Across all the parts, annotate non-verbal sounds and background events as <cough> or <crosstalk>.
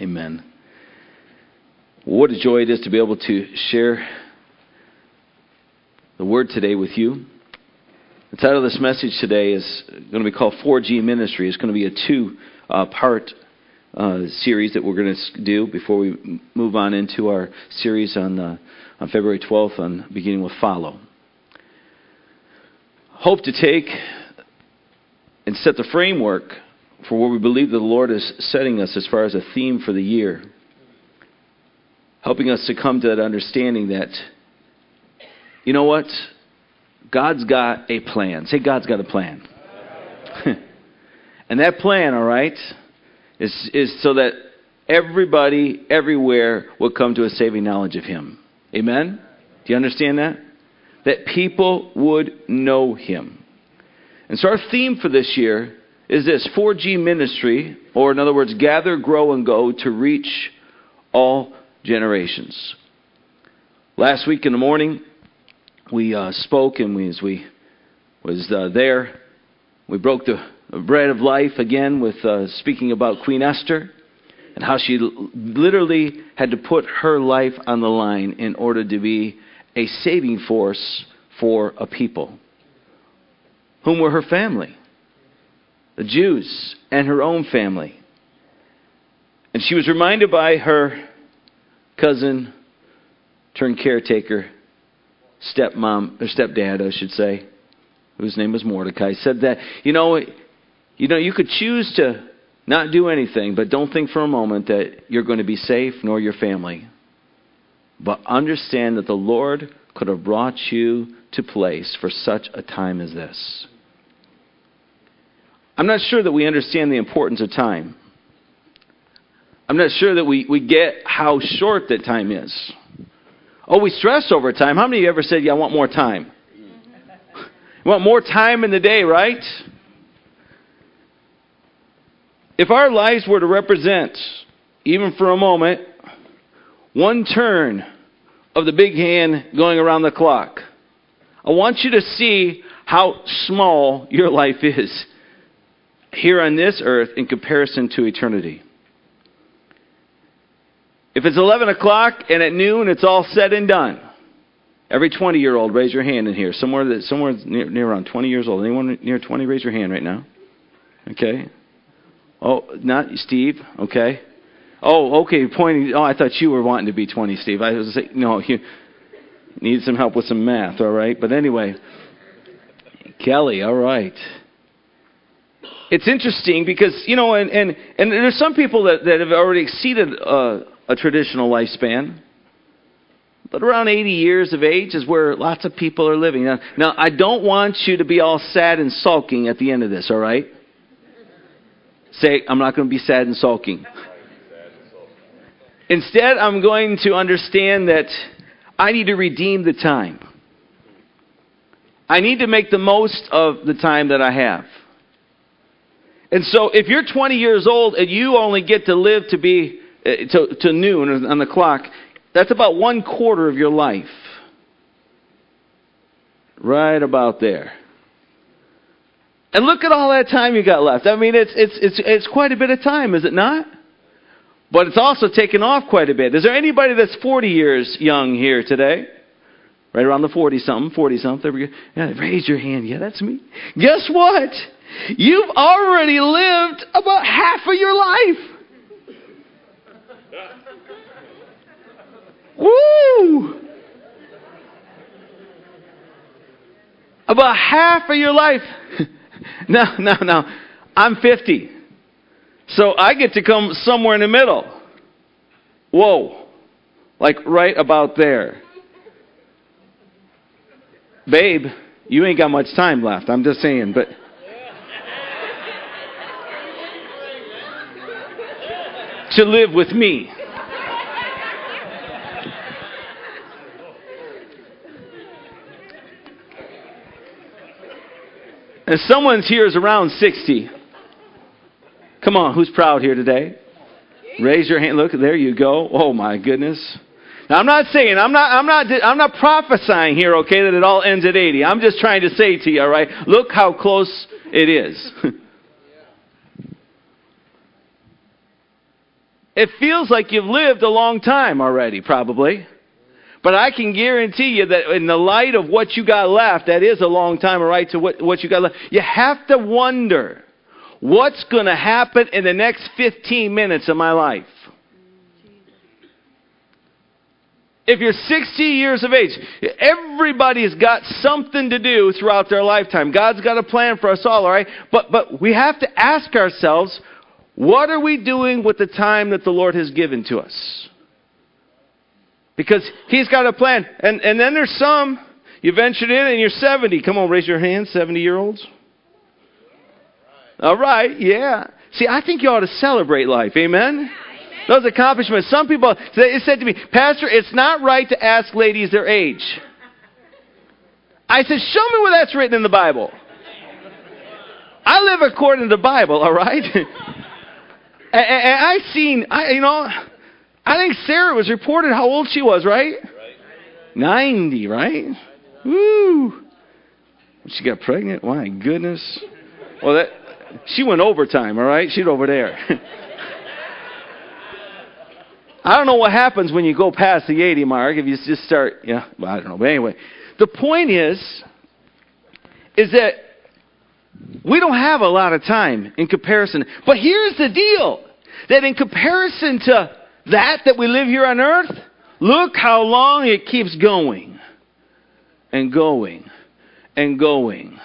Amen. What a joy it is to be able to share the word today with you. The title of this message today is going to be called 4G Ministry. It's going to be a two uh, part uh, series that we're going to do before we move on into our series on, uh, on February 12th on beginning with Follow. Hope to take and set the framework for where we believe the Lord is setting us as far as a theme for the year. Helping us to come to that understanding that, you know what? God's got a plan. Say, God's got a plan. <laughs> and that plan, all right, is, is so that everybody, everywhere, will come to a saving knowledge of Him. Amen? Do you understand that? That people would know Him. And so, our theme for this year is this 4G ministry, or in other words, gather, grow, and go to reach all generations. Last week in the morning, we uh, spoke, and we, as we was uh, there, we broke the bread of life again with uh, speaking about Queen Esther and how she literally had to put her life on the line in order to be a saving force for a people. Whom were her family? The Jews, and her own family. And she was reminded by her cousin turned caretaker, stepmom, or stepdad, I should say, whose name was Mordecai, said that, you know, you know, you could choose to not do anything, but don't think for a moment that you're going to be safe nor your family. But understand that the Lord could have brought you to place for such a time as this. I'm not sure that we understand the importance of time. I'm not sure that we, we get how short that time is. Oh, we stress over time. How many of you ever said, Yeah, I want more time? <laughs> You want more time in the day, right? If our lives were to represent, even for a moment, one turn of the big hand going around the clock, I want you to see how small your life is here on this earth in comparison to eternity. If it's 11 o'clock and at noon it's all said and done, every 20 year old raise your hand in here. Somewhere, that, somewhere near, near around 20 years old. Anyone near 20, raise your hand right now. Okay. Oh, not Steve. Okay. Oh, okay. Pointing. Oh, I thought you were wanting to be 20, Steve. I was saying, no, you need some help with some math. All right. But anyway, Kelly. All right it's interesting because, you know, and, and, and there's some people that, that have already exceeded uh, a traditional lifespan. But around 80 years of age is where lots of people are living. Now, now, I don't want you to be all sad and sulking at the end of this, all right? Say, I'm not going to be sad and sulking. Instead, I'm going to understand that I need to redeem the time. I need to make the most of the time that I have. And so if you're 20 years old and you only get to live to be uh, to, to noon on the clock, that's about one quarter of your life. Right about there. And look at all that time you got left. I mean, it's, it's, it's, it's quite a bit of time, is it not? But it's also taken off quite a bit. Is there anybody that's 40 years young here today? Right around the 40 something, 40 something. There we go. Yeah, raise your hand. Yeah, that's me. Guess what? You've already lived about half of your life. Woo! About half of your life. <laughs> no, no, no. I'm 50. So I get to come somewhere in the middle. Whoa. Like right about there. Babe, you ain't got much time left. I'm just saying, but to live with me. And someone's here is around 60. Come on, who's proud here today? Raise your hand. Look, there you go. Oh my goodness. Now, I'm not saying, I'm not, I'm not, I'm not prophesying here, okay, that it all ends at 80. I'm just trying to say to you, all right, look how close it is. <laughs> it feels like you've lived a long time already, probably. But I can guarantee you that in the light of what you got left, that is a long time, right, to what, what you got left. You have to wonder what's going to happen in the next 15 minutes of my life. If you're 60 years of age, everybody's got something to do throughout their lifetime. God's got a plan for us all, all right? But, but we have to ask ourselves, what are we doing with the time that the Lord has given to us? Because He's got a plan. And, and then there's some, you ventured in and you're 70. Come on, raise your hand, 70 year olds. All right, yeah. See, I think you ought to celebrate life. Amen? Those accomplishments. Some people they said to me, Pastor, it's not right to ask ladies their age. I said, Show me where that's written in the Bible. I live according to the Bible, all right? <laughs> and, and I seen, I, you know, I think Sarah was reported how old she was, right? right. 90, right? Woo! She got pregnant? My goodness. Well, that she went overtime, all right? She's over there. <laughs> I don't know what happens when you go past the 80 mark if you just start, yeah, well, I don't know. But anyway, the point is, is that we don't have a lot of time in comparison. But here's the deal that in comparison to that that we live here on earth, look how long it keeps going and going and going.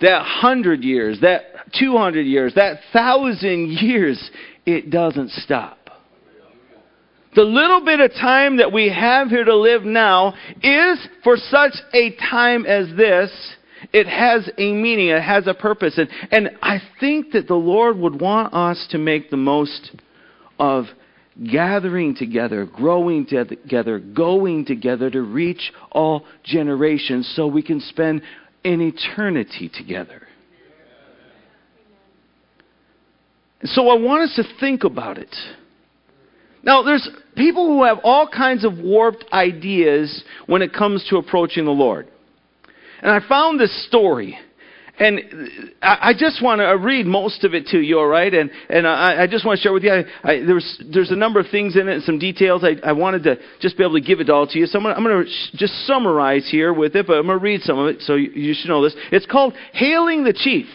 That hundred years, that 200 years, that thousand years, it doesn't stop. The little bit of time that we have here to live now is for such a time as this. It has a meaning, it has a purpose. And, and I think that the Lord would want us to make the most of gathering together, growing together, going together to reach all generations so we can spend an eternity together. So I want us to think about it. Now, there's people who have all kinds of warped ideas when it comes to approaching the Lord. And I found this story. And I just want to read most of it to you, all right? And, and I, I just want to share with you. I, I, there's, there's a number of things in it and some details. I, I wanted to just be able to give it all to you. So I'm going, to, I'm to just summarize here with it, but I'm going to read some of it so you should know this. It's called Hailing the Chief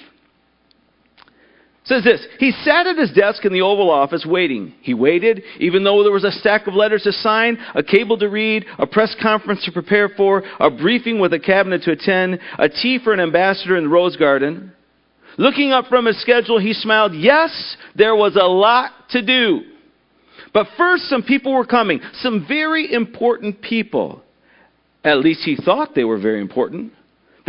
says this He sat at his desk in the Oval Office waiting. He waited, even though there was a stack of letters to sign, a cable to read, a press conference to prepare for, a briefing with a cabinet to attend, a tea for an ambassador in the Rose Garden. Looking up from his schedule, he smiled. Yes, there was a lot to do. But first, some people were coming, some very important people. At least he thought they were very important.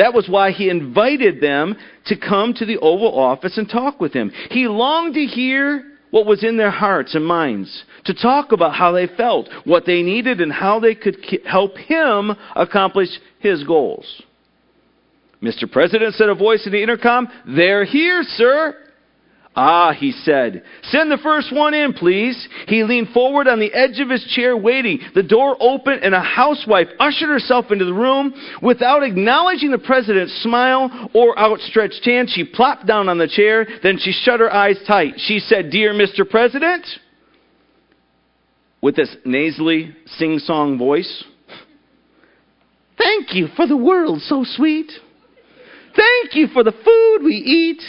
That was why he invited them to come to the Oval Office and talk with him. He longed to hear what was in their hearts and minds, to talk about how they felt, what they needed, and how they could help him accomplish his goals. Mr. President said a voice in the intercom, They're here, sir. Ah, he said, send the first one in, please. He leaned forward on the edge of his chair, waiting. The door opened, and a housewife ushered herself into the room. Without acknowledging the president's smile or outstretched hand, she plopped down on the chair. Then she shut her eyes tight. She said, Dear Mr. President, with this nasally sing song voice, thank you for the world so sweet. Thank you for the food we eat.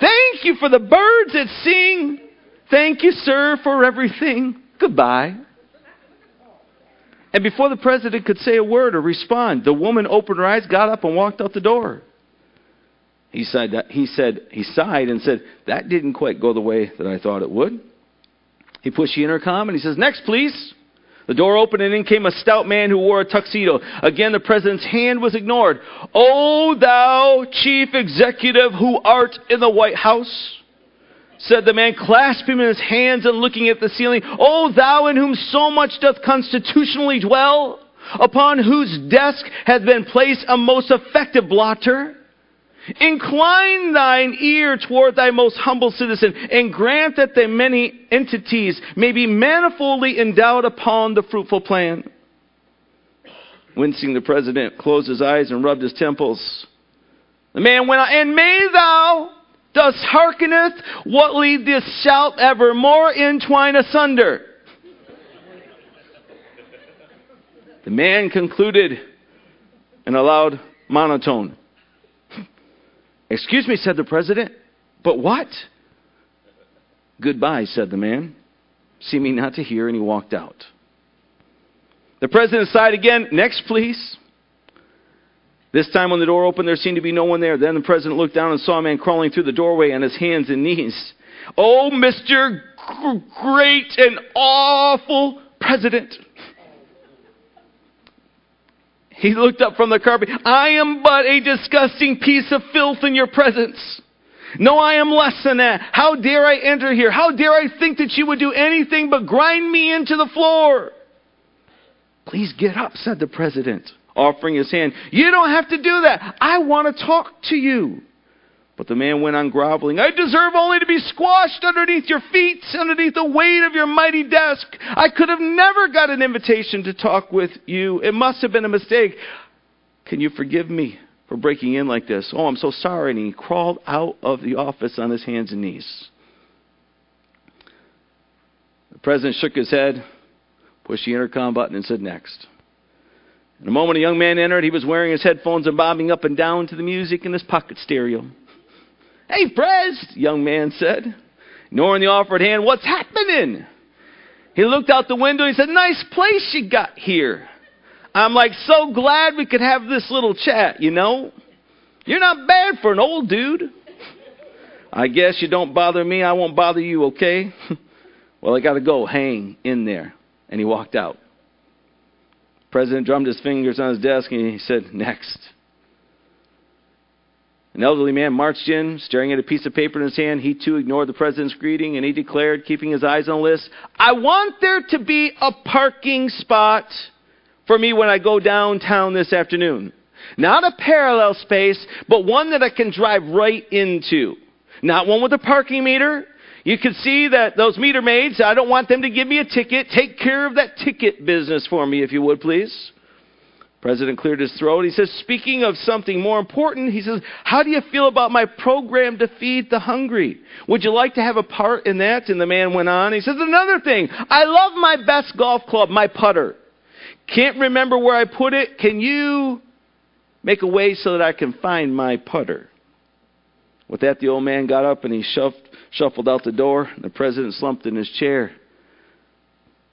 Thank you for the birds that sing. Thank you, sir, for everything. Goodbye. And before the president could say a word or respond, the woman opened her eyes, got up, and walked out the door. He said, he said, he sighed and said, That didn't quite go the way that I thought it would. He pushed the intercom and he says, Next, please. The door opened and in came a stout man who wore a tuxedo. Again, the president's hand was ignored. O thou chief executive who art in the White House, said the man, clasping his hands and looking at the ceiling. O thou in whom so much doth constitutionally dwell, upon whose desk hath been placed a most effective blotter. Incline thine ear toward thy most humble citizen, and grant that the many entities may be manifoldly endowed upon the fruitful plan. Wincing, the president closed his eyes and rubbed his temples. The man went on, and may thou thus hearkeneth, what lead this shout evermore entwine asunder? The man concluded in a loud monotone. Excuse me, said the president, but what? Goodbye, said the man, seeming not to hear, and he walked out. The president sighed again. Next, please. This time, when the door opened, there seemed to be no one there. Then the president looked down and saw a man crawling through the doorway on his hands and knees. Oh, Mr. Great and awful president. He looked up from the carpet. I am but a disgusting piece of filth in your presence. No, I am less than that. How dare I enter here? How dare I think that you would do anything but grind me into the floor? Please get up, said the president, offering his hand. You don't have to do that. I want to talk to you. But the man went on groveling. I deserve only to be squashed underneath your feet, underneath the weight of your mighty desk. I could have never got an invitation to talk with you. It must have been a mistake. Can you forgive me for breaking in like this? Oh, I'm so sorry. And he crawled out of the office on his hands and knees. The president shook his head, pushed the intercom button, and said, Next. In a moment, a young man entered. He was wearing his headphones and bobbing up and down to the music in his pocket stereo. Hey, Prez, young man said, ignoring the offered hand, what's happening? He looked out the window and he said, nice place you got here. I'm like, so glad we could have this little chat, you know? You're not bad for an old dude. I guess you don't bother me, I won't bother you, okay? <laughs> well, I got to go. Hang in there. And he walked out. The president drummed his fingers on his desk and he said, Next. An elderly man marched in, staring at a piece of paper in his hand. He too ignored the president's greeting and he declared, keeping his eyes on the list, I want there to be a parking spot for me when I go downtown this afternoon. Not a parallel space, but one that I can drive right into. Not one with a parking meter. You can see that those meter maids, I don't want them to give me a ticket. Take care of that ticket business for me, if you would, please. President cleared his throat. He says, speaking of something more important, he says, how do you feel about my program to feed the hungry? Would you like to have a part in that? And the man went on. He says, another thing. I love my best golf club, my putter. Can't remember where I put it. Can you make a way so that I can find my putter? With that, the old man got up and he shuffled, shuffled out the door. The president slumped in his chair.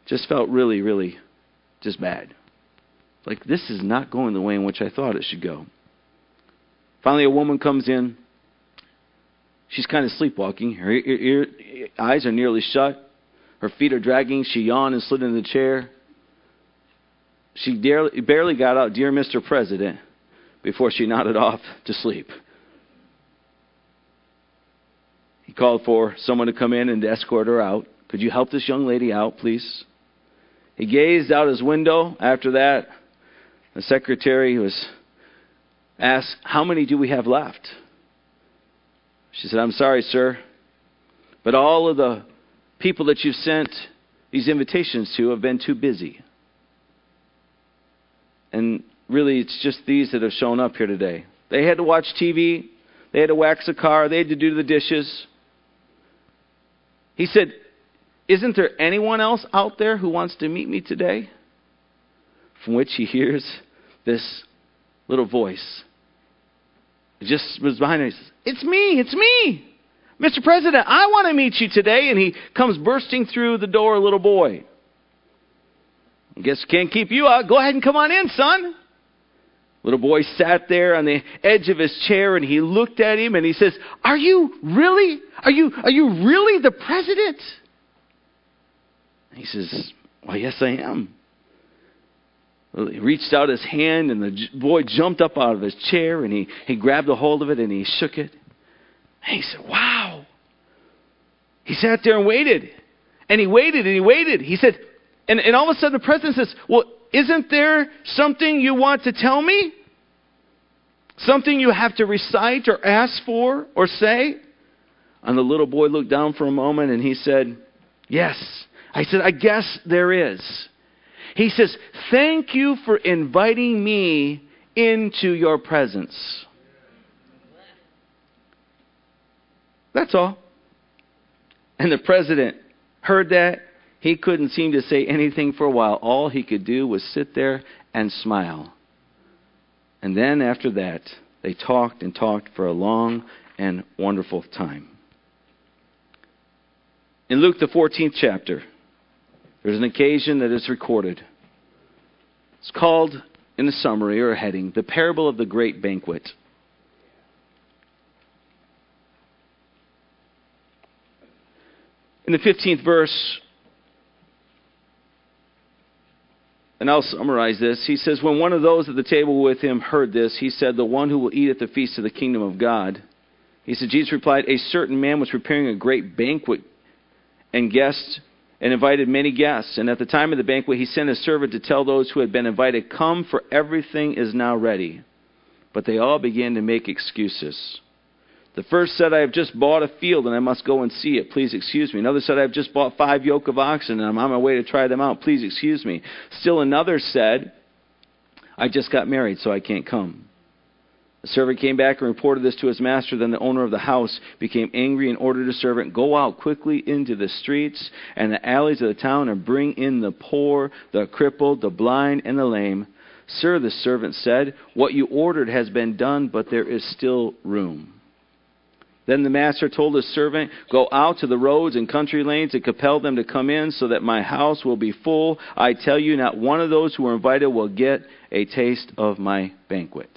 Just felt really, really just bad. Like, this is not going the way in which I thought it should go. Finally, a woman comes in. She's kind of sleepwalking. Her ear, ear, eyes are nearly shut. Her feet are dragging. She yawned and slid in the chair. She barely, barely got out, Dear Mr. President, before she nodded off to sleep. He called for someone to come in and escort her out. Could you help this young lady out, please? He gazed out his window after that the secretary was asked, How many do we have left? She said, I'm sorry, sir, but all of the people that you've sent these invitations to have been too busy. And really, it's just these that have shown up here today. They had to watch TV, they had to wax a car, they had to do the dishes. He said, Isn't there anyone else out there who wants to meet me today? From which he hears this little voice. It just was behind him. He says, It's me, it's me. Mr. President, I want to meet you today. And he comes bursting through the door, little boy. I guess can't keep you out. Go ahead and come on in, son. Little boy sat there on the edge of his chair and he looked at him and he says, Are you really? Are you, are you really the president? And he says, Well, yes, I am. He reached out his hand, and the boy jumped up out of his chair, and he, he grabbed a hold of it, and he shook it. And he said, Wow. He sat there and waited. And he waited, and he waited. He said, and, and all of a sudden the president says, Well, isn't there something you want to tell me? Something you have to recite or ask for or say? And the little boy looked down for a moment and he said, Yes. I said, I guess there is. He says, Thank you for inviting me into your presence. That's all. And the president heard that. He couldn't seem to say anything for a while. All he could do was sit there and smile. And then after that, they talked and talked for a long and wonderful time. In Luke, the 14th chapter, there's an occasion that is recorded. It's called, in a summary or a heading, The Parable of the Great Banquet. In the 15th verse, and I'll summarize this. He says, When one of those at the table with him heard this, he said, The one who will eat at the feast of the kingdom of God. He said, Jesus replied, A certain man was preparing a great banquet and guests and invited many guests. And at the time of the banquet, he sent a servant to tell those who had been invited, Come, for everything is now ready. But they all began to make excuses. The first said, I have just bought a field and I must go and see it. Please excuse me. Another said, I have just bought five yoke of oxen and I'm on my way to try them out. Please excuse me. Still another said, I just got married, so I can't come. The servant came back and reported this to his master. Then the owner of the house became angry and ordered his servant, Go out quickly into the streets and the alleys of the town and bring in the poor, the crippled, the blind, and the lame. Sir, the servant said, What you ordered has been done, but there is still room. Then the master told his servant, Go out to the roads and country lanes and compel them to come in, so that my house will be full. I tell you, not one of those who are invited will get a taste of my banquet.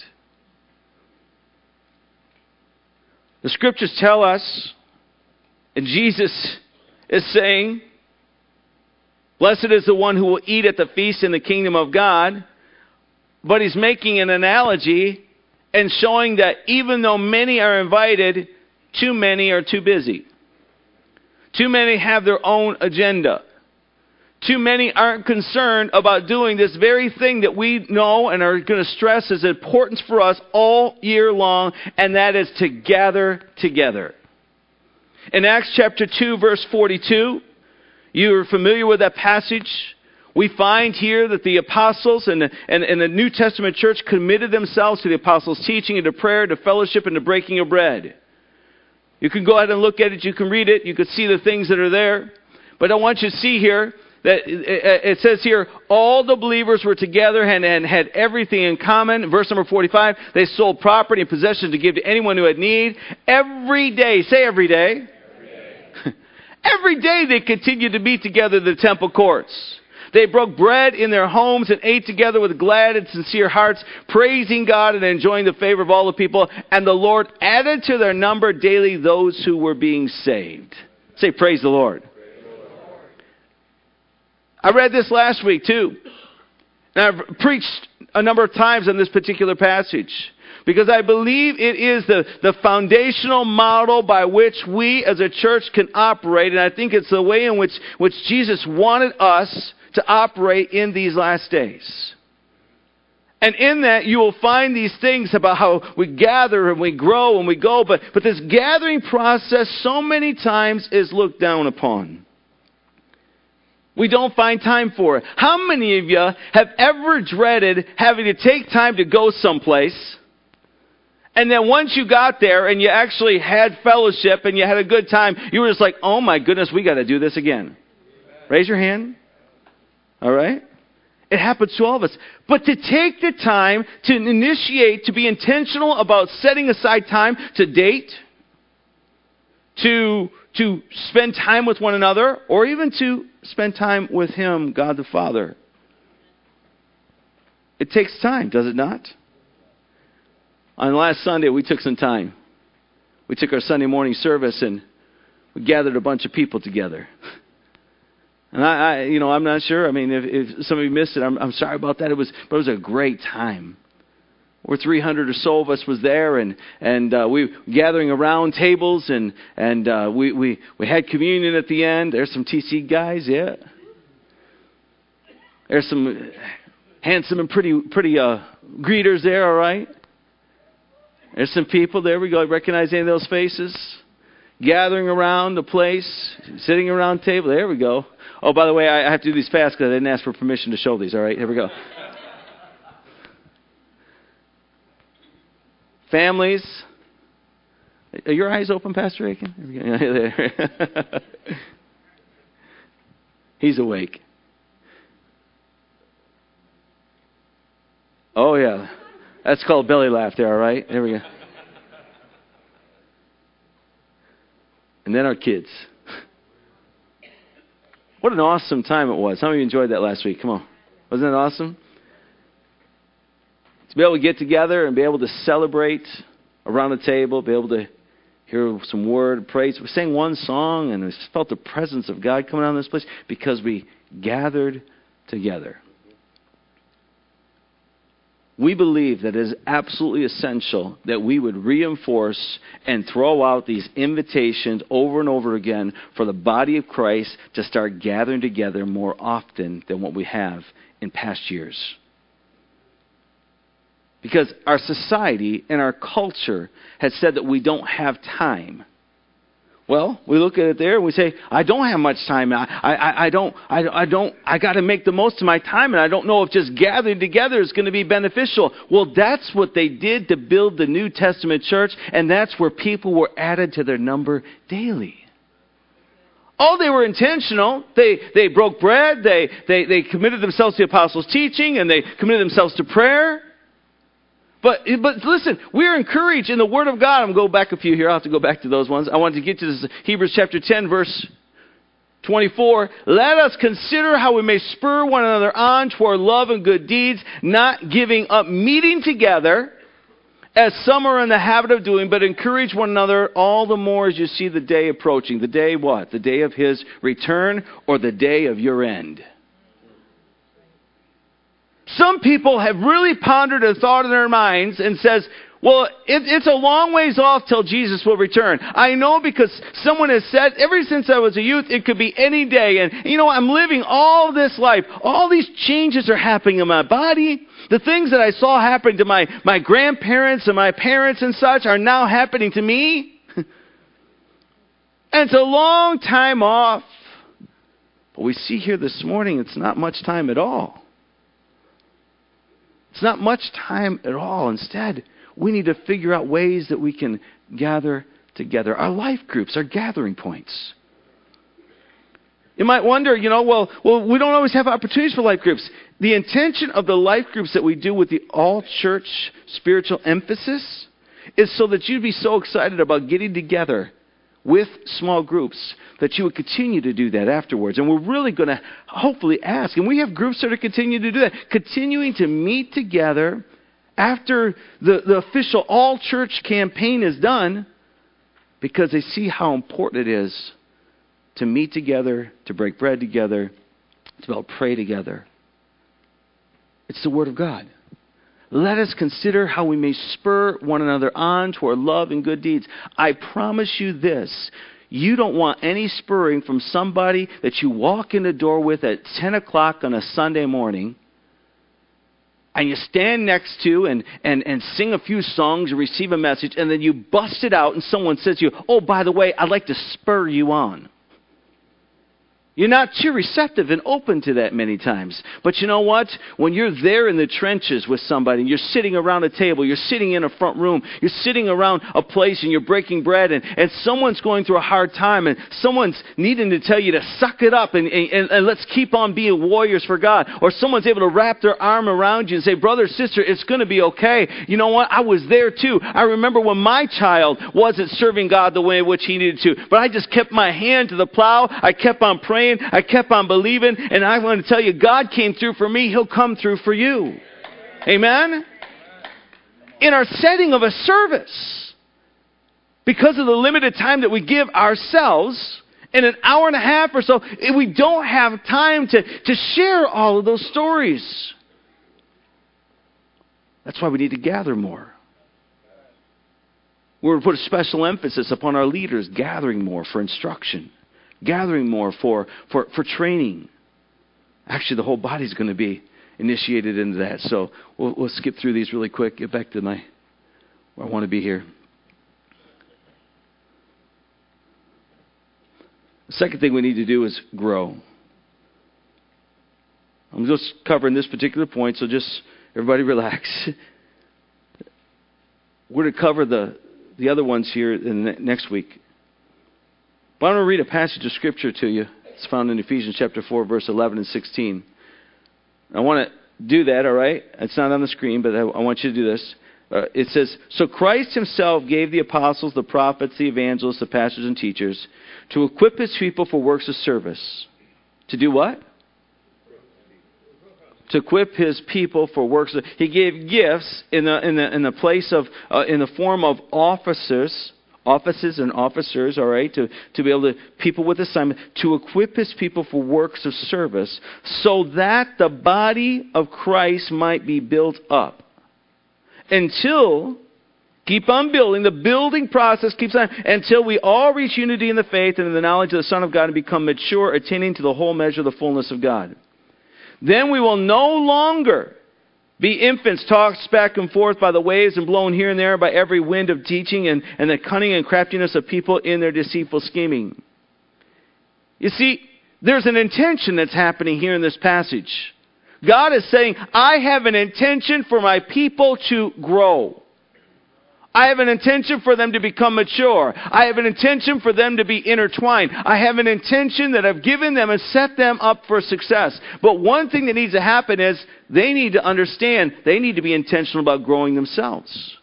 The scriptures tell us, and Jesus is saying, Blessed is the one who will eat at the feast in the kingdom of God. But he's making an analogy and showing that even though many are invited, too many are too busy. Too many have their own agenda. Too many aren't concerned about doing this very thing that we know and are going to stress is important for us all year long, and that is to gather together. In Acts chapter 2, verse 42, you are familiar with that passage. We find here that the apostles and the, and, and the New Testament church committed themselves to the apostles' teaching and to prayer, to fellowship, and to breaking of bread. You can go ahead and look at it. You can read it. You can see the things that are there. But I want you to see here it says here, all the believers were together and, and had everything in common. Verse number 45, they sold property and possessions to give to anyone who had need. Every day, say every day. Every <laughs> day, every day they continued to meet together in the temple courts. They broke bread in their homes and ate together with glad and sincere hearts, praising God and enjoying the favor of all the people. And the Lord added to their number daily those who were being saved. Say, Praise the Lord. I read this last week too. And I've preached a number of times on this particular passage because I believe it is the, the foundational model by which we as a church can operate. And I think it's the way in which, which Jesus wanted us to operate in these last days. And in that, you will find these things about how we gather and we grow and we go. But, but this gathering process, so many times, is looked down upon. We don't find time for it. How many of you have ever dreaded having to take time to go someplace? And then once you got there and you actually had fellowship and you had a good time, you were just like, oh my goodness, we got to do this again. Raise your hand. All right? It happens to all of us. But to take the time to initiate, to be intentional about setting aside time to date, to, to spend time with one another, or even to spend time with Him, God the Father. It takes time, does it not? On last Sunday, we took some time. We took our Sunday morning service and we gathered a bunch of people together. And I, I you know, I'm not sure. I mean, if, if some of you missed it, I'm, I'm sorry about that. It was, but it was a great time. Over 300 or so of us was there, and and uh, we were gathering around tables, and and uh, we we we had communion at the end. There's some TC guys, yeah. There's some handsome and pretty pretty uh, greeters there. All right. There's some people there. We go. Recognize any of those faces? Gathering around the place, sitting around the table. There we go. Oh, by the way, I have to do these fast because I didn't ask for permission to show these. All right, here we go. Families, Are your eyes open, Pastor Aiken? <laughs> He's awake. Oh, yeah. That's called belly laugh there, all right? There we go. And then our kids. What an awesome time it was. How many of you enjoyed that last week? Come on. Wasn't that awesome? To be able to get together and be able to celebrate around the table, be able to hear some word, praise. We sang one song and we felt the presence of God coming out on this place because we gathered together. We believe that it is absolutely essential that we would reinforce and throw out these invitations over and over again for the body of Christ to start gathering together more often than what we have in past years. Because our society and our culture has said that we don't have time. Well, we look at it there and we say, I don't have much time. I, I, I don't, I, I don't, I got to make the most of my time and I don't know if just gathering together is going to be beneficial. Well, that's what they did to build the New Testament church and that's where people were added to their number daily. Oh, they were intentional. They, they broke bread. They, they, they committed themselves to the apostles' teaching and they committed themselves to prayer. But, but listen, we're encouraged in the Word of God. I'm going to go back a few here. I'll have to go back to those ones. I wanted to get to this Hebrews chapter 10, verse 24. Let us consider how we may spur one another on toward love and good deeds, not giving up meeting together, as some are in the habit of doing, but encourage one another all the more as you see the day approaching. The day what? The day of his return or the day of your end? Some people have really pondered a thought in their minds and says, well, it, it's a long ways off till Jesus will return. I know because someone has said, ever since I was a youth, it could be any day. And, you know, I'm living all this life. All these changes are happening in my body. The things that I saw happening to my, my grandparents and my parents and such are now happening to me. <laughs> and it's a long time off. But we see here this morning, it's not much time at all. It's not much time at all. Instead, we need to figure out ways that we can gather together. Our life groups are gathering points. You might wonder, you know, well, well, we don't always have opportunities for life groups. The intention of the life groups that we do with the all church spiritual emphasis is so that you'd be so excited about getting together with small groups that you would continue to do that afterwards. And we're really going to hopefully ask, and we have groups that are continuing to do that, continuing to meet together after the, the official all church campaign is done because they see how important it is to meet together, to break bread together, to pray together. It's the Word of God. Let us consider how we may spur one another on toward love and good deeds. I promise you this. You don't want any spurring from somebody that you walk in the door with at 10 o'clock on a Sunday morning and you stand next to and, and, and sing a few songs or receive a message, and then you bust it out, and someone says to you, Oh, by the way, I'd like to spur you on. You're not too receptive and open to that many times. But you know what? When you're there in the trenches with somebody, you're sitting around a table, you're sitting in a front room, you're sitting around a place and you're breaking bread, and, and someone's going through a hard time, and someone's needing to tell you to suck it up and, and, and let's keep on being warriors for God. Or someone's able to wrap their arm around you and say, Brother, sister, it's going to be okay. You know what? I was there too. I remember when my child wasn't serving God the way in which he needed to, but I just kept my hand to the plow. I kept on praying praying. I kept on believing. And I want to tell you, God came through for me. He'll come through for you. Amen? In our setting of a service, because of the limited time that we give ourselves, in an hour and a half or so, eh, we don't have time to, to share all of those stories. That's why we need to gather more. We're going to put a special emphasis upon our leaders gathering more for instruction gathering more for, for, for training. Actually, the whole body's going to be initiated into that. So we'll, we'll skip through these really quick, get back to my where I want to be here. The second thing we need to do is grow. I'm just covering this particular point, so just everybody relax. <laughs> We're to cover the, the other ones here in the next week. But I'm going to read a passage of Scripture to you. It's found in Ephesians chapter 4, verse 11 and 16. I want to do that, all right? It's not on the screen, but I, want you to do this. Uh, it says, So Christ himself gave the apostles, the prophets, the evangelists, the pastors, and teachers to equip his people for works of service. To do what? To equip his people for works. He gave gifts in the, in the, in the place of, uh, in the form of officers offices and officers, all right, to, to be able to, people with assignment, to equip his people for works of service so that the body of Christ might be built up. Until, keep on building, the building process keeps on, until we all reach unity in the faith and in the knowledge of the Son of God and become mature, attaining to the whole measure of the fullness of God. Then we will no longer be infants tossed back and forth by the waves and blown here and there by every wind of teaching and, and the cunning and craftiness of people in their deceitful scheming. You see, there's an intention that's happening here in this passage. God is saying, I have an intention for my people to grow. I have an intention for them to become mature. I have an intention for them to be intertwined. I have an intention that I've given them and set them up for success. But one thing that needs to happen is they need to understand they need to be intentional about growing themselves.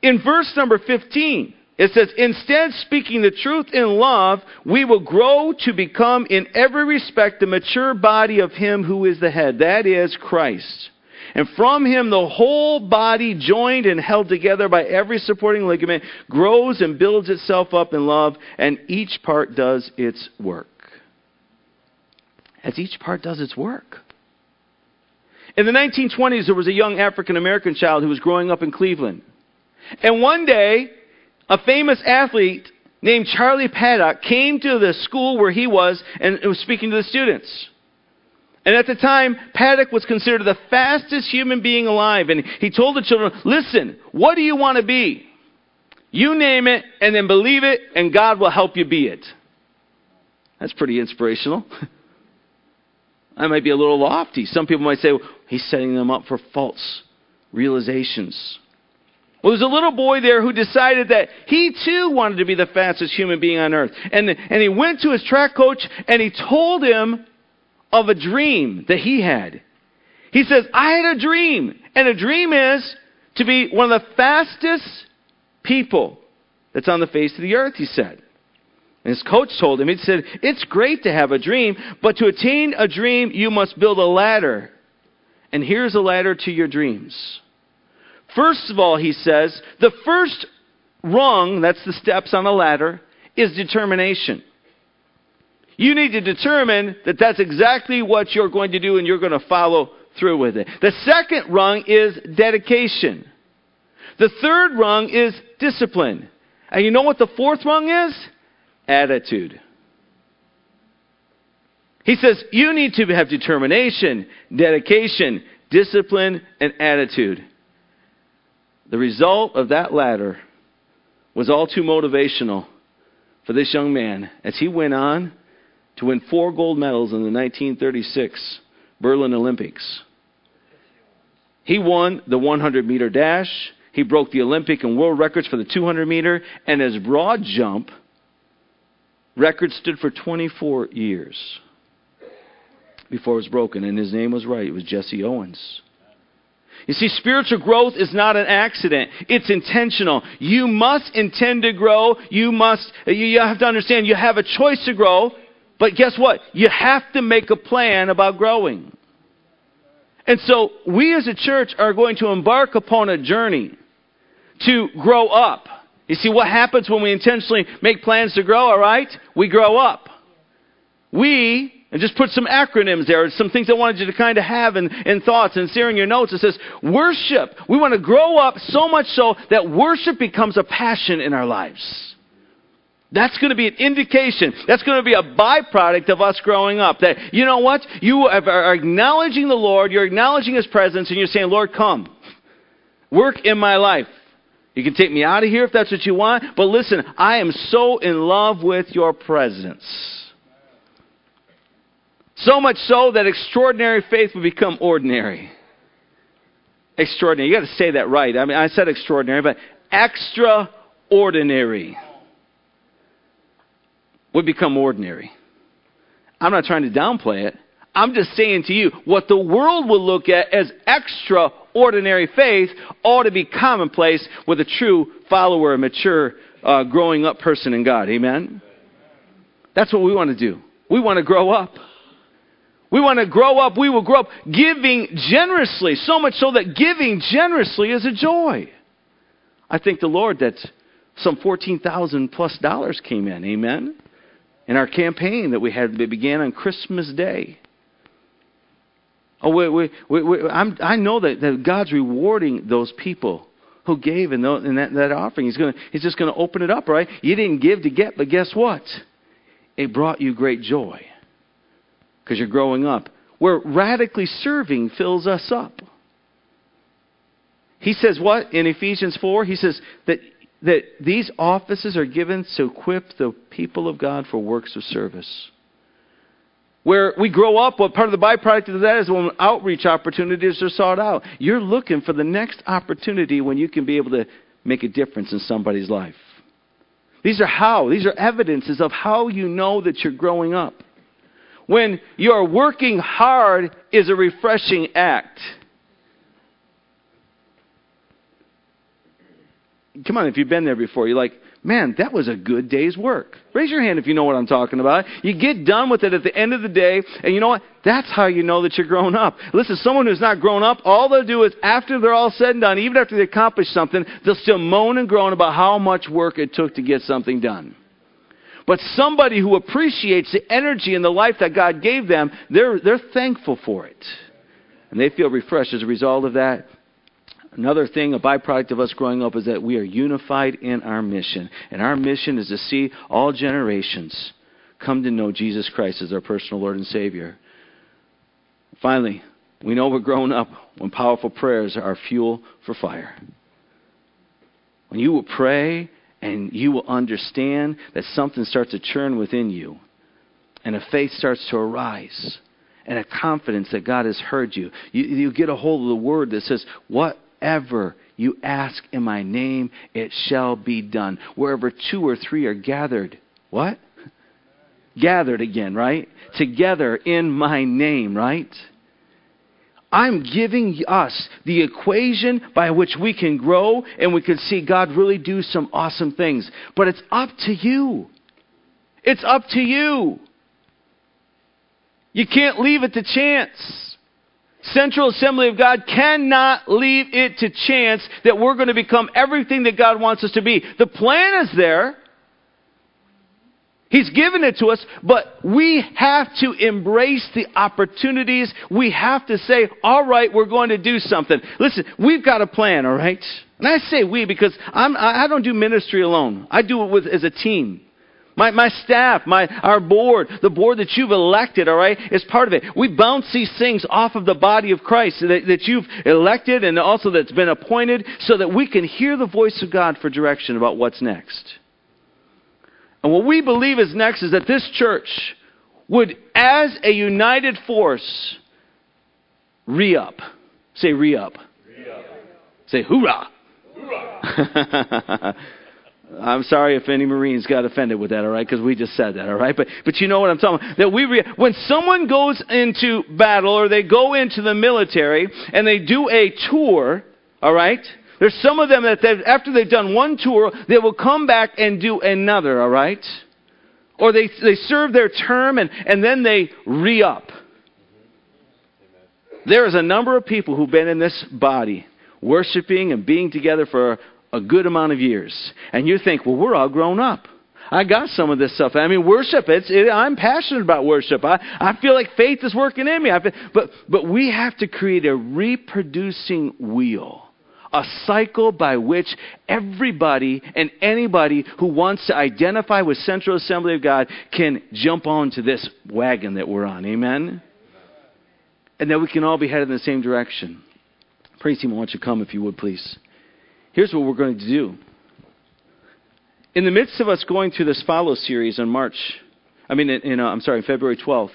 In verse number 15, it says, Instead, speaking the truth in love, we will grow to become in every respect the mature body of Him who is the head. That is Christ. And from him, the whole body, joined and held together by every supporting ligament, grows and builds itself up in love, and each part does its work. As each part does its work. In the 1920s, there was a young African American child who was growing up in Cleveland. And one day, a famous athlete named Charlie Paddock came to the school where he was and was speaking to the students. And at the time, Paddock was considered the fastest human being alive. And he told the children, listen, what do you want to be? You name it and then believe it, and God will help you be it. That's pretty inspirational. <laughs> I might be a little lofty. Some people might say, well, he's setting them up for false realizations. Well, there's a little boy there who decided that he too wanted to be the fastest human being on earth. And, and he went to his track coach and he told him of a dream that he had. He says, I had a dream. And a dream is to be one of the fastest people that's on the face of the earth, he said. And his coach told him, he said, It's great to have a dream, but to attain a dream, you must build a ladder. And here's a ladder to your dreams. First of all, he says, the first rung, that's the steps on the ladder, is determination. You need to determine that that's exactly what you're going to do and you're going to follow through with it. The second rung is dedication. The third rung is discipline. And you know what the fourth rung is? Attitude. He says you need to have determination, dedication, discipline, and attitude. The result of that ladder was all too motivational for this young man as he went on to win four gold medals in the 1936 Berlin Olympics. He won the 100 meter dash. He broke the Olympic and world records for the 200 meter, and his broad jump record stood for 24 years before it was broken, and his name was right. It was Jesse Owens. You see, spiritual growth is not an accident. It's intentional. You must intend to grow. You must, you have to understand you have a choice to grow. But guess what? You have to make a plan about growing. And so we as a church are going to embark upon a journey to grow up. You see what happens when we intentionally make plans to grow, all right? We grow up. We, and just put some acronyms there, some things I wanted you to kind of have in, in thoughts and see in your notes. It says, worship. We want to grow up so much so that worship becomes a passion in our lives. That's going to be an indication. That's going to be a byproduct of us growing up. That, you know what? You are acknowledging the Lord, you're acknowledging His presence, and you're saying, Lord, come. Work in my life. You can take me out of here if that's what you want, but listen, I am so in love with your presence. So much so that extraordinary faith will become ordinary. extraordinary. You got to say that right. I mean, I said extraordinary, but extraordinary would become ordinary. I'm not trying to downplay it. I'm just saying to you, what the world will look at as extraordinary faith ought to be commonplace with a true follower, a mature, uh, growing up person in God. Amen? That's what we want to do. We want to grow up. We want to grow up. We will grow up giving generously, so much so that giving generously is a joy. I thank the Lord that some 14,000 plus dollars came in. Amen? In our campaign that we had that began on Christmas Day. Oh, we, we, i know that, that God's rewarding those people who gave in, those, in that, that offering. He's, gonna, he's just going to open it up, right? You didn't give to get, but guess what? It brought you great joy because you're growing up. Where radically serving fills us up. He says what in Ephesians 4? He says that, that these offices are given to equip the people of God for works of service. Where we grow up, what part of the byproduct of that is when outreach opportunities are sought out. You're looking for the next opportunity when you can be able to make a difference in somebody's life. These are how, these are evidences of how you know that you're growing up. When you're working hard is a refreshing act. Come on, if you've been there before, you're like, man, that was a good day's work. Raise your hand if you know what I'm talking about. You get done with it at the end of the day, and you know what? That's how you know that you're grown up. Listen, someone who's not grown up, all they'll do is after they're all said and done, even after they accomplish something, they'll still moan and groan about how much work it took to get something done. But somebody who appreciates the energy and the life that God gave them, they're, they're thankful for it. And they feel refreshed as a result of that. Another thing, a byproduct of us growing up, is that we are unified in our mission. And our mission is to see all generations come to know Jesus Christ as our personal Lord and Savior. Finally, we know we're growing up when powerful prayers are fuel for fire. When you will pray and you will understand that something starts to churn within you, and a faith starts to arise, and a confidence that God has heard you. You, you get a hold of the word that says, What whatever you ask in my name, it shall be done. Wherever two or three are gathered, what? Gathered again, right? Together in my name, right? I'm giving us the equation by which we can grow and we can see God really do some awesome things. But it's up to you. It's up to you. You can't leave it to chance. Central Assembly of God cannot leave it to chance that we're going to become everything that God wants us to be. The plan is there. He's given it to us, but we have to embrace the opportunities. We have to say, all right, we're going to do something. Listen, we've got a plan, all right? And I say we because I'm, I don't do ministry alone. I do it with, as a team. My, my staff, my, our board, the board that you've elected, all right, is part of it. We bounce these things off of the body of Christ that, that you've elected and also that's been appointed so that we can hear the voice of God for direction about what's next. And what we believe is next is that this church would, as a united force, re up. Say re up. Say hoorah. hoorah. <laughs> I'm sorry if any Marines got offended with that, all right, because we just said that, all right? But, but you know what I'm talking about. That we re- when someone goes into battle or they go into the military and they do a tour, all right? There's some of them that after they've done one tour, they will come back and do another, all right? Or they, they serve their term and, and then they re up. There is a number of people who've been in this body worshiping and being together for a good amount of years. And you think, well, we're all grown up. I got some of this stuff. I mean, worship. It's. It, I'm passionate about worship. I, I feel like faith is working in me. I feel, but but we have to create a reproducing wheel, a cycle by which everybody and anybody who wants to identify with Central Assembly of God can jump onto this wagon that we're on. Amen. And that we can all be headed in the same direction. Praise team, I want you to come if you would, please. Here's what we're going to do. In the midst of us going through this follow series on March, I mean, in, in, uh, I'm sorry, February 12th,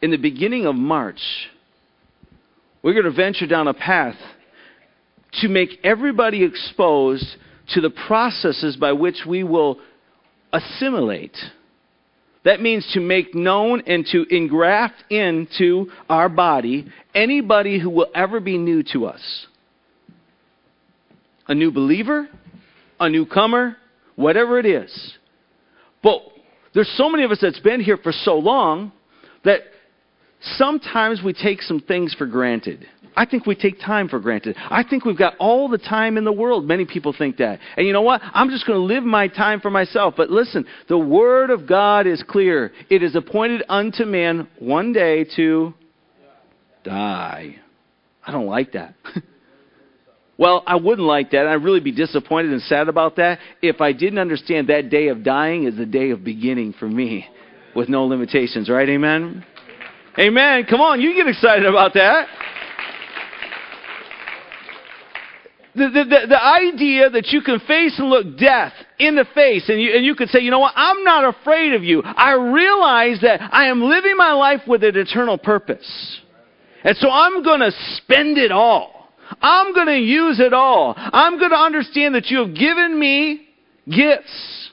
in the beginning of March, we're going to venture down a path to make everybody exposed to the processes by which we will assimilate. That means to make known and to engraft into our body anybody who will ever be new to us. A new believer, a newcomer, whatever it is. But there's so many of us that's been here for so long that sometimes we take some things for granted. I think we take time for granted. I think we've got all the time in the world. Many people think that. And you know what? I'm just going to live my time for myself. But listen, the Word of God is clear. It is appointed unto man one day to die. I don't like that. <laughs> well, I wouldn't like that. I'd really be disappointed and sad about that if I didn't understand that day of dying is the day of beginning for me with no limitations, right? Amen? Amen. Come on, you get excited about that. The, the, the, the, idea that you can face and look death in the face and you, and you could say, you know what, I'm not afraid of you. I realize that I am living my life with an eternal purpose. And so I'm going to spend it all. I'm going to use it all. I'm going to understand that you have given me gifts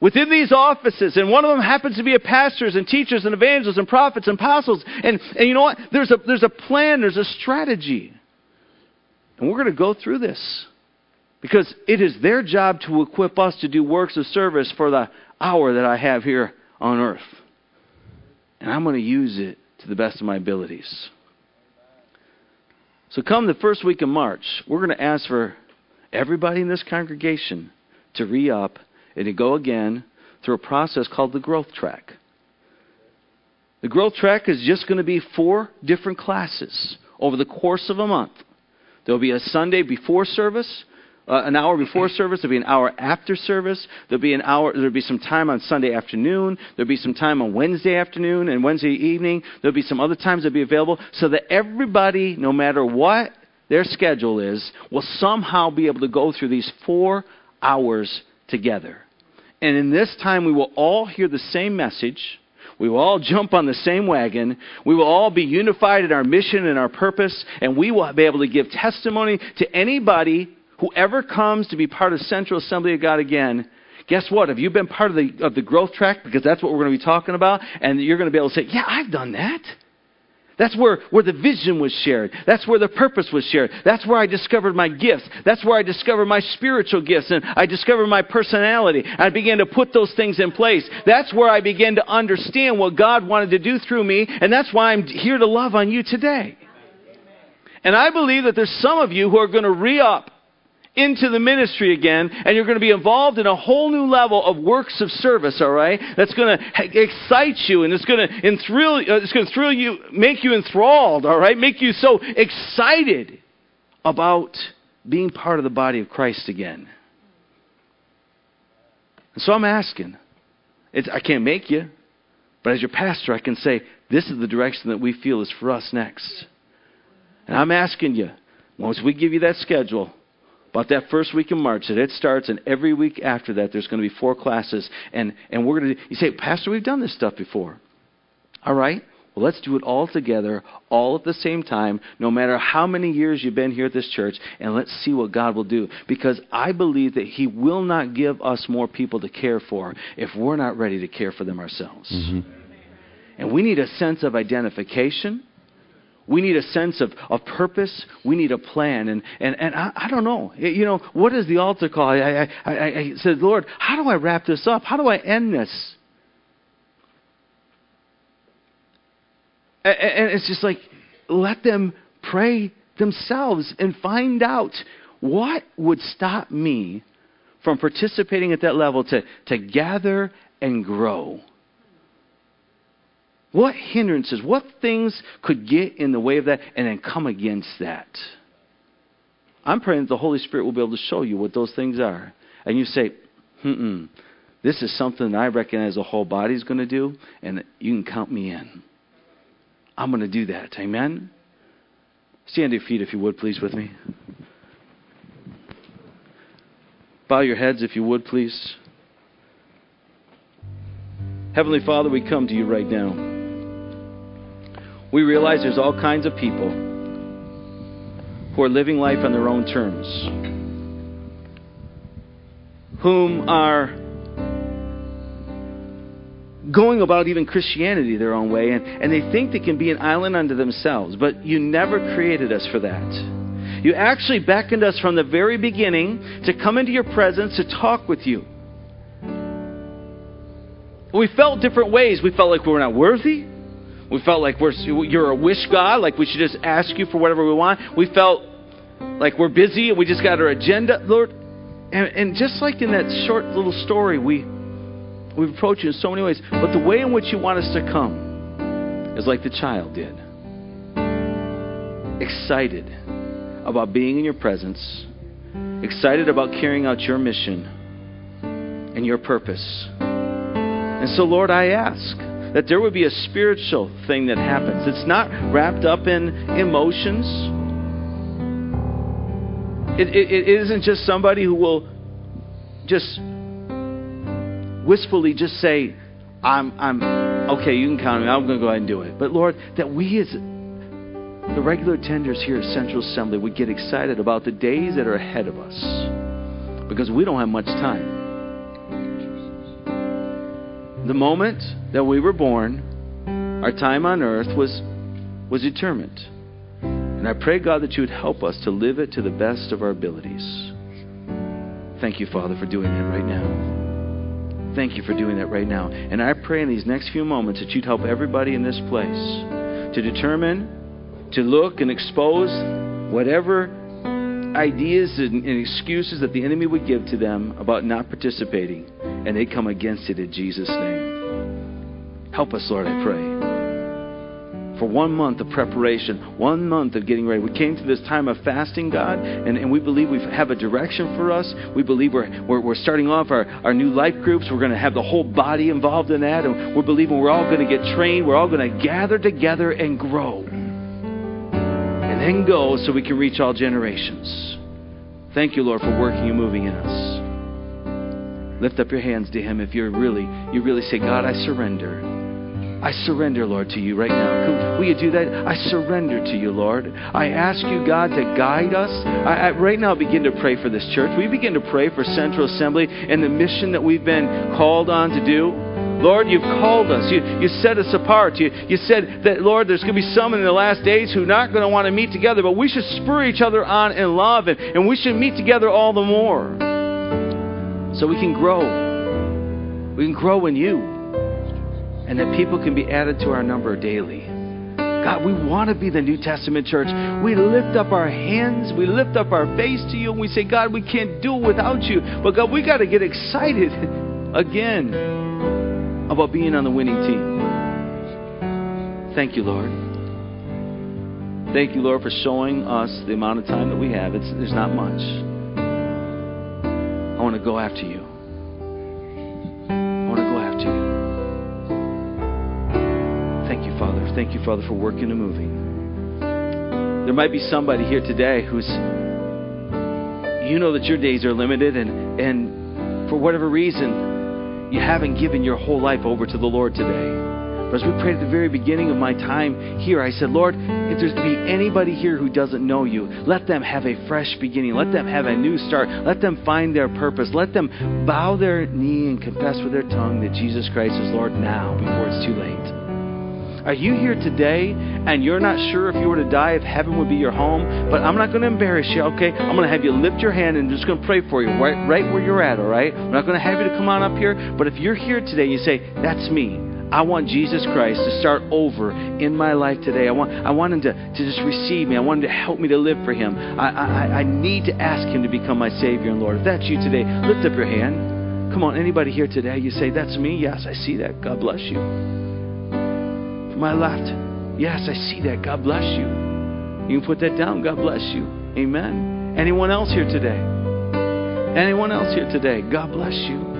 within these offices, and one of them happens to be a pastors and teachers and evangelists and prophets and apostles. And, and you know what? There's a, there's a plan, there's a strategy. And we're going to go through this because it is their job to equip us to do works of service for the hour that I have here on earth. And I'm going to use it to the best of my abilities. So, come the first week of March, we're going to ask for everybody in this congregation to re up and to go again through a process called the growth track. The growth track is just going to be four different classes over the course of a month. There'll be a Sunday before service, uh, an hour before service. There'll be an hour after service. There'll be an hour. There'll be some time on Sunday afternoon. There'll be some time on Wednesday afternoon and Wednesday evening. There'll be some other times that'll be available, so that everybody, no matter what their schedule is, will somehow be able to go through these four hours together. And in this time, we will all hear the same message we will all jump on the same wagon. We will all be unified in our mission and our purpose, and we will be able to give testimony to anybody who ever comes to be part of Central Assembly of God again. Guess what? Have you been part of the, of the growth track? Because that's what we're going to be talking about. And you're going to be able to say, Yeah, I've done that. That's where, where the vision was shared. That's where the purpose was shared. That's where I discovered my gifts. That's where I discovered my spiritual gifts and I discovered my personality. I began to put those things in place. That's where I began to understand what God wanted to do through me, and that's why I'm here to love on you today. And I believe that there's some of you who are going to re up into the ministry again, and you're going to be involved in a whole new level of works of service, all right? That's going to excite you, and it's going to enthrall, uh, it's going to thrill you, make you enthralled, all right? Make you so excited about being part of the body of Christ again. And so I'm asking. It's, I can't make you, but as your pastor, I can say, this is the direction that we feel is for us next. And I'm asking you, once we give you that schedule, about that first week in March that it starts, and every week after that, there's going to be four classes. And, and we're going to, you say, Pastor, we've done this stuff before. All right. Well, let's do it all together, all at the same time, no matter how many years you've been here at this church, and let's see what God will do. Because I believe that He will not give us more people to care for if we're not ready to care for them ourselves. Mm-hmm. And we need a sense of identification. We need a sense of, of purpose. We need a plan. And, and, and I, I don't know. You know, what is the altar call? I, I, I, I said, Lord, how do I wrap this up? How do I end this? And, and it's just like, let them pray themselves and find out what would stop me from participating at that level to, to gather and grow. What hindrances, what things could get in the way of that and then come against that? I'm praying that the Holy Spirit will be able to show you what those things are. And you say, hmm, this is something that I recognize the whole body is going to do, and you can count me in. I'm going to do that. Amen? Stand to your feet if you would, please, with me. Bow your heads if you would, please. Heavenly Father, we come to you right now we realize there's all kinds of people who are living life on their own terms, whom are going about even Christianity their own way, and, and they think they can be an island unto themselves. But you never created us for that. You actually beckoned us from the very beginning to come into your presence to talk with you. We felt different ways. We felt like we were not worthy. We felt like we're, you're a wish God, like we should just ask you for whatever we want. We felt like we're busy and we just got our agenda, Lord. And, and just like in that short little story, we, we've approached you in so many ways. But the way in which you want us to come is like the child did excited about being in your presence, excited about carrying out your mission and your purpose. And so, Lord, I ask that there would be a spiritual thing that happens. It's not wrapped up in emotions. It, it, it isn't just somebody who will just wistfully just say, I'm, I'm okay, you can count me, I'm going to go ahead and do it. But Lord, that we as the regular tenders here at Central Assembly would get excited about the days that are ahead of us because we don't have much time. The moment that we were born, our time on earth was, was determined. And I pray, God, that you would help us to live it to the best of our abilities. Thank you, Father, for doing that right now. Thank you for doing that right now. And I pray in these next few moments that you'd help everybody in this place to determine, to look and expose whatever ideas and, excuses that the enemy would give to them about not participating and they come against it in Jesus' name. Help us, Lord, I pray. For one month of preparation, one month of getting ready. We came to this time of fasting, God, and, and we believe we have a direction for us. We believe we're, we're, we're starting off our, our new life groups. We're going to have the whole body involved in that, and we're believing we're all going to get trained. We're all going to gather together and grow. And then go so we can reach all generations. Thank you, Lord, for working and moving in us. Lift up your hands to Him if you're really, you really say, God, I surrender. I surrender, Lord, to you right now. Will you do that? I surrender to you, Lord. I ask you, God, to guide us. I, I, right now begin to pray for this church. We begin to pray for Central Assembly and the mission that we've been called on to do. Lord, you've called us. You, you set us apart. You, you said that, Lord, there's going to be some in the last days who are not going to want to meet together, but we should spur each other on in love, and, and we should meet together all the more so we can grow. We can grow in you. And that people can be added to our number daily. God, we want to be the New Testament church. We lift up our hands, we lift up our face to you, and we say, God, we can't do it without you. But God, we got to get excited <laughs> again about being on the winning team. Thank you, Lord. Thank you, Lord, for showing us the amount of time that we have. It's, there's not much. Go after you. I want to go after you. Thank you, Father. Thank you, Father, for working and moving. There might be somebody here today who's, you know that your days are limited, and, and for whatever reason, you haven't given your whole life over to the Lord today. But as we prayed at the very beginning of my time here, I said, Lord, if there's to be anybody here who doesn't know you, let them have a fresh beginning. Let them have a new start. Let them find their purpose. Let them bow their knee and confess with their tongue that Jesus Christ is Lord now before it's too late. Are you here today and you're not sure if you were to die if heaven would be your home? But I'm not going to embarrass you, okay? I'm going to have you lift your hand and I'm just going to pray for you right, right where you're at, all right? I'm not going to have you to come on up here. But if you're here today and you say, That's me, I want Jesus Christ to start over in my life today. I want, I want Him to, to just receive me. I want Him to help me to live for Him. I, I, I need to ask Him to become my Savior and Lord. If that's you today, lift up your hand. Come on, anybody here today, you say, That's me? Yes, I see that. God bless you. To my left, yes, I see that. God bless you. You can put that down. God bless you. Amen. Anyone else here today? Anyone else here today? God bless you.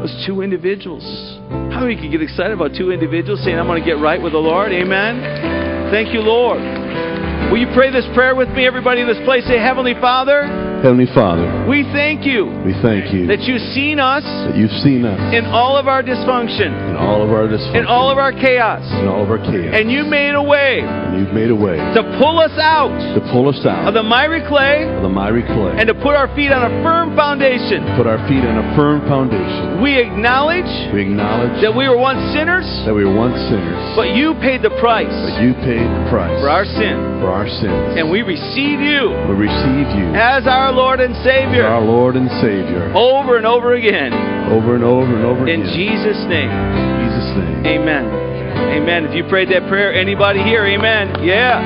Those two individuals. How many can get excited about two individuals saying, I'm going to get right with the Lord? Amen. Thank you, Lord. Will you pray this prayer with me, everybody in this place? Say, Heavenly Father, Heavenly Father, we thank you we thank you that you've seen us that you've seen us in all of our dysfunction, in all of our dysfunction, in all of our chaos, in all of our chaos, and you made a way and you've made a way to pull us out to pull us out of the miry clay of the miry clay and to put our feet on a firm foundation. put our feet on a firm foundation. We acknowledge We acknowledge that we were once sinners, that we were once sinners, but you paid the price but you paid the price for our sin, for our sins. and we receive you we receive you as our Lord and Savior our Lord and Savior over and over again. over and over and over In again. Jesus' name, In Jesus' name. amen. Amen. If you prayed that prayer, anybody here, amen. Yeah.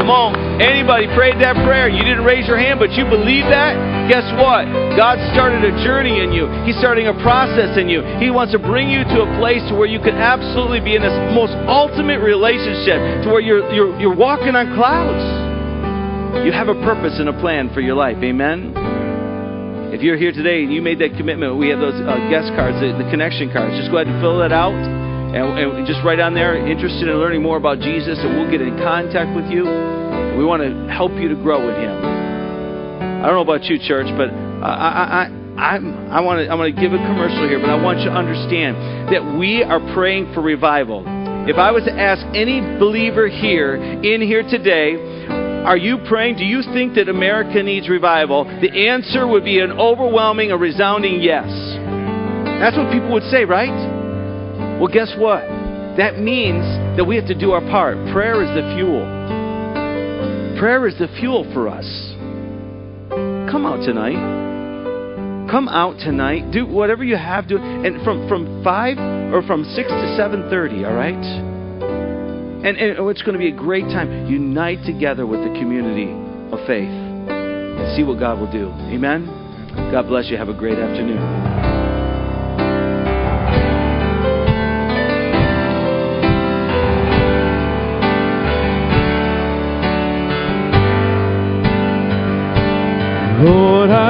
Come on. Anybody prayed that prayer? You didn't raise your hand, but you believe that? Guess what? God started a journey in you. He's starting a process in you. He wants to bring you to a place to where you can absolutely be in this most ultimate relationship, to where you're, you're, you're walking on clouds. You have a purpose and a plan for your life. Amen. If you're here today and you made that commitment, we have those uh, guest cards, the, the connection cards. Just go ahead and fill that out. And, and just write on there, interested in learning more about Jesus, and we'll get in contact with you. We want to help you to grow with Him. I don't know about you, church, but I, I, I, I want to, I'm going to give a commercial here, but I want you to understand that we are praying for revival. If I was to ask any believer here, in here today, are you praying? Do you think that America needs revival? The answer would be an overwhelming, a resounding yes. That's what people would say, right? Well, guess what? That means that we have to do our part. Prayer is the fuel. Prayer is the fuel for us. Come out tonight. Come out tonight. Do whatever you have to, and from from five or from six to seven thirty. All right. And, and oh, it's going to be a great time. Unite together with the community of faith and see what God will do. Amen. God bless you. Have a great afternoon. Lord, I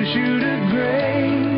introduce you to grace,